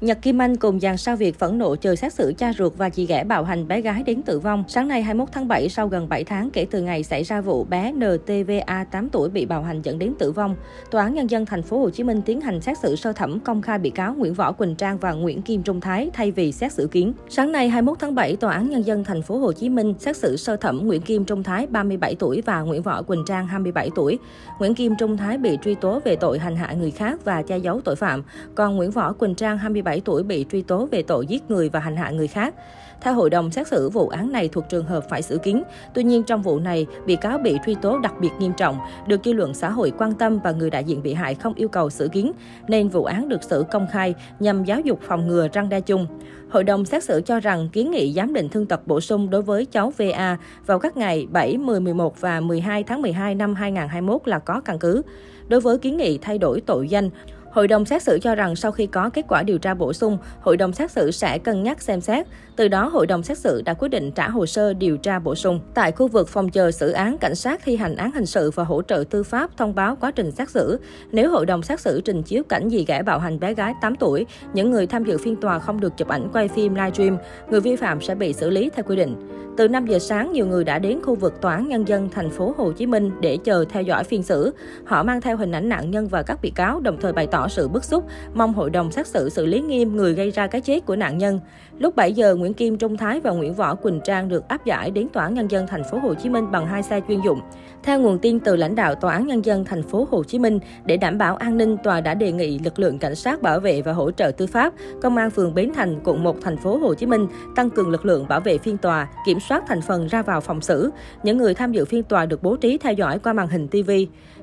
Nhật Kim Anh cùng dàn sao Việt phẫn nộ chờ xét xử cha ruột và chị ghẻ bạo hành bé gái đến tử vong. Sáng nay 21 tháng 7, sau gần 7 tháng kể từ ngày xảy ra vụ bé NTVA 8 tuổi bị bạo hành dẫn đến tử vong, Tòa án Nhân dân thành phố Hồ Chí Minh tiến hành xét xử sơ thẩm công khai bị cáo Nguyễn Võ Quỳnh Trang và Nguyễn Kim Trung Thái thay vì xét xử kiến. Sáng nay 21 tháng 7, Tòa án Nhân dân thành phố Hồ Chí Minh xét xử sơ thẩm Nguyễn Kim Trung Thái 37 tuổi và Nguyễn Võ Quỳnh Trang 27 tuổi. Nguyễn Kim Trung Thái bị truy tố về tội hành hạ người khác và che giấu tội phạm, còn Nguyễn Võ Quỳnh Trang 27 tuổi bị truy tố về tội giết người và hành hạ người khác. Theo hội đồng xét xử, vụ án này thuộc trường hợp phải xử kiến. Tuy nhiên, trong vụ này, bị cáo bị truy tố đặc biệt nghiêm trọng, được dư luận xã hội quan tâm và người đại diện bị hại không yêu cầu xử kiến, nên vụ án được xử công khai nhằm giáo dục phòng ngừa răng đe chung. Hội đồng xét xử cho rằng kiến nghị giám định thương tật bổ sung đối với cháu VA vào các ngày 7, 10, 11 và 12 tháng 12 năm 2021 là có căn cứ. Đối với kiến nghị thay đổi tội danh, Hội đồng xét xử cho rằng sau khi có kết quả điều tra bổ sung, hội đồng xét xử sẽ cân nhắc xem xét. Từ đó, hội đồng xét xử đã quyết định trả hồ sơ điều tra bổ sung. Tại khu vực phòng chờ xử án, cảnh sát thi hành án hình sự và hỗ trợ tư pháp thông báo quá trình xét xử. Nếu hội đồng xét xử trình chiếu cảnh gì ghẻ bạo hành bé gái 8 tuổi, những người tham dự phiên tòa không được chụp ảnh quay phim livestream, người vi phạm sẽ bị xử lý theo quy định. Từ 5 giờ sáng, nhiều người đã đến khu vực tòa án nhân dân thành phố Hồ Chí Minh để chờ theo dõi phiên xử. Họ mang theo hình ảnh nạn nhân và các bị cáo, đồng thời bày tỏ sự bức xúc, mong hội đồng xét xử xử lý nghiêm người gây ra cái chết của nạn nhân. Lúc 7 giờ, Nguyễn Kim Trung Thái và Nguyễn Võ Quỳnh Trang được áp giải đến tòa án nhân dân thành phố Hồ Chí Minh bằng hai xe chuyên dụng. Theo nguồn tin từ lãnh đạo tòa án nhân dân thành phố Hồ Chí Minh, để đảm bảo an ninh, tòa đã đề nghị lực lượng cảnh sát bảo vệ và hỗ trợ tư pháp, công an phường Bến Thành, quận 1 thành phố Hồ Chí Minh tăng cường lực lượng bảo vệ phiên tòa, kiểm soát thành phần ra vào phòng xử. Những người tham dự phiên tòa được bố trí theo dõi qua màn hình TV.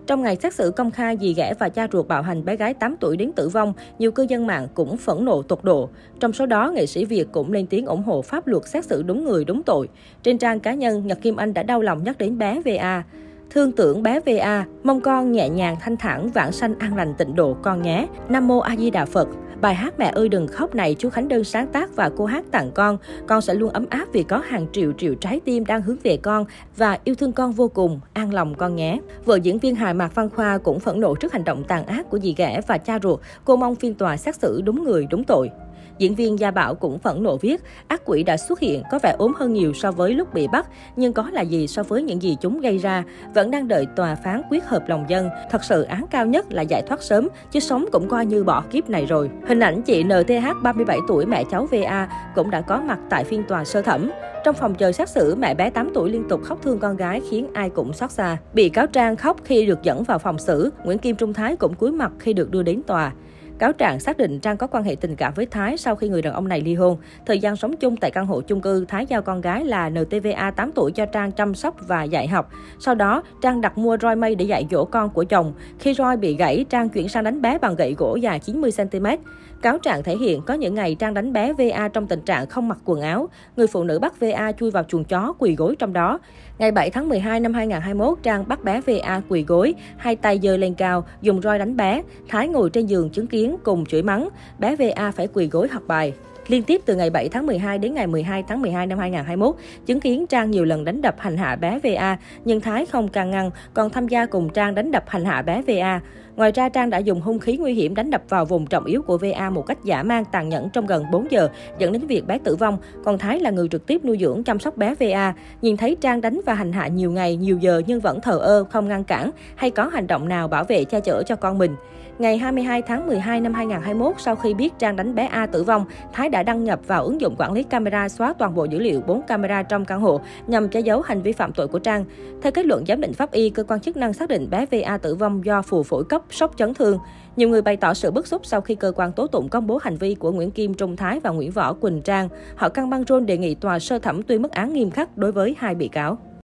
Trong ngày xét xử công khai dì ghẻ và cha ruột bạo hành bé gái 8 tuổi đến tử vong, nhiều cư dân mạng cũng phẫn nộ tột độ. Trong số đó, nghệ sĩ Việt cũng lên tiếng ủng hộ pháp luật xét xử đúng người đúng tội. Trên trang cá nhân, Nhật Kim Anh đã đau lòng nhắc đến bé VA. Thương tưởng bé VA, mong con nhẹ nhàng thanh thản, vãng sanh an lành tịnh độ con nhé. Nam mô A Di Đà Phật. Bài hát Mẹ ơi đừng khóc này chú Khánh Đơn sáng tác và cô hát tặng con. Con sẽ luôn ấm áp vì có hàng triệu triệu trái tim đang hướng về con và yêu thương con vô cùng, an lòng con nhé. Vợ diễn viên hài Mạc Văn Khoa cũng phẫn nộ trước hành động tàn ác của dì ghẻ và cha ruột. Cô mong phiên tòa xét xử đúng người đúng tội. Diễn viên Gia Bảo cũng phẫn nộ viết, ác quỷ đã xuất hiện có vẻ ốm hơn nhiều so với lúc bị bắt, nhưng có là gì so với những gì chúng gây ra, vẫn đang đợi tòa phán quyết hợp lòng dân. Thật sự án cao nhất là giải thoát sớm, chứ sống cũng coi như bỏ kiếp này rồi. Hình ảnh chị NTH 37 tuổi mẹ cháu VA cũng đã có mặt tại phiên tòa sơ thẩm. Trong phòng chờ xét xử, mẹ bé 8 tuổi liên tục khóc thương con gái khiến ai cũng xót xa. Bị cáo Trang khóc khi được dẫn vào phòng xử, Nguyễn Kim Trung Thái cũng cúi mặt khi được đưa đến tòa. Cáo trạng xác định Trang có quan hệ tình cảm với Thái sau khi người đàn ông này ly hôn. Thời gian sống chung tại căn hộ chung cư, Thái giao con gái là NTVA 8 tuổi cho Trang chăm sóc và dạy học. Sau đó, Trang đặt mua roi mây để dạy dỗ con của chồng. Khi roi bị gãy, Trang chuyển sang đánh bé bằng gậy gỗ dài 90cm. Cáo trạng thể hiện có những ngày Trang đánh bé VA trong tình trạng không mặc quần áo. Người phụ nữ bắt VA chui vào chuồng chó quỳ gối trong đó. Ngày 7 tháng 12 năm 2021, Trang bắt bé VA quỳ gối, hai tay giơ lên cao, dùng roi đánh bé. Thái ngồi trên giường chứng kiến cùng chửi mắng. Bé VA phải quỳ gối học bài. Liên tiếp từ ngày 7 tháng 12 đến ngày 12 tháng 12 năm 2021, chứng kiến Trang nhiều lần đánh đập hành hạ bé VA, nhưng Thái không can ngăn, còn tham gia cùng Trang đánh đập hành hạ bé VA. Ngoài ra, Trang đã dùng hung khí nguy hiểm đánh đập vào vùng trọng yếu của VA một cách giả mang tàn nhẫn trong gần 4 giờ, dẫn đến việc bé tử vong. Còn Thái là người trực tiếp nuôi dưỡng chăm sóc bé VA. Nhìn thấy Trang đánh và hành hạ nhiều ngày, nhiều giờ nhưng vẫn thờ ơ, không ngăn cản hay có hành động nào bảo vệ che chở cho con mình. Ngày 22 tháng 12 năm 2021, sau khi biết Trang đánh bé A tử vong, Thái đã đăng nhập vào ứng dụng quản lý camera xóa toàn bộ dữ liệu 4 camera trong căn hộ nhằm che giấu hành vi phạm tội của Trang. Theo kết luận giám định pháp y, cơ quan chức năng xác định bé VA tử vong do phù phổi cấp sốc chấn thương. Nhiều người bày tỏ sự bức xúc sau khi cơ quan tố tụng công bố hành vi của Nguyễn Kim Trung Thái và Nguyễn Võ Quỳnh Trang. Họ căng băng rôn đề nghị tòa sơ thẩm tuyên mức án nghiêm khắc đối với hai bị cáo.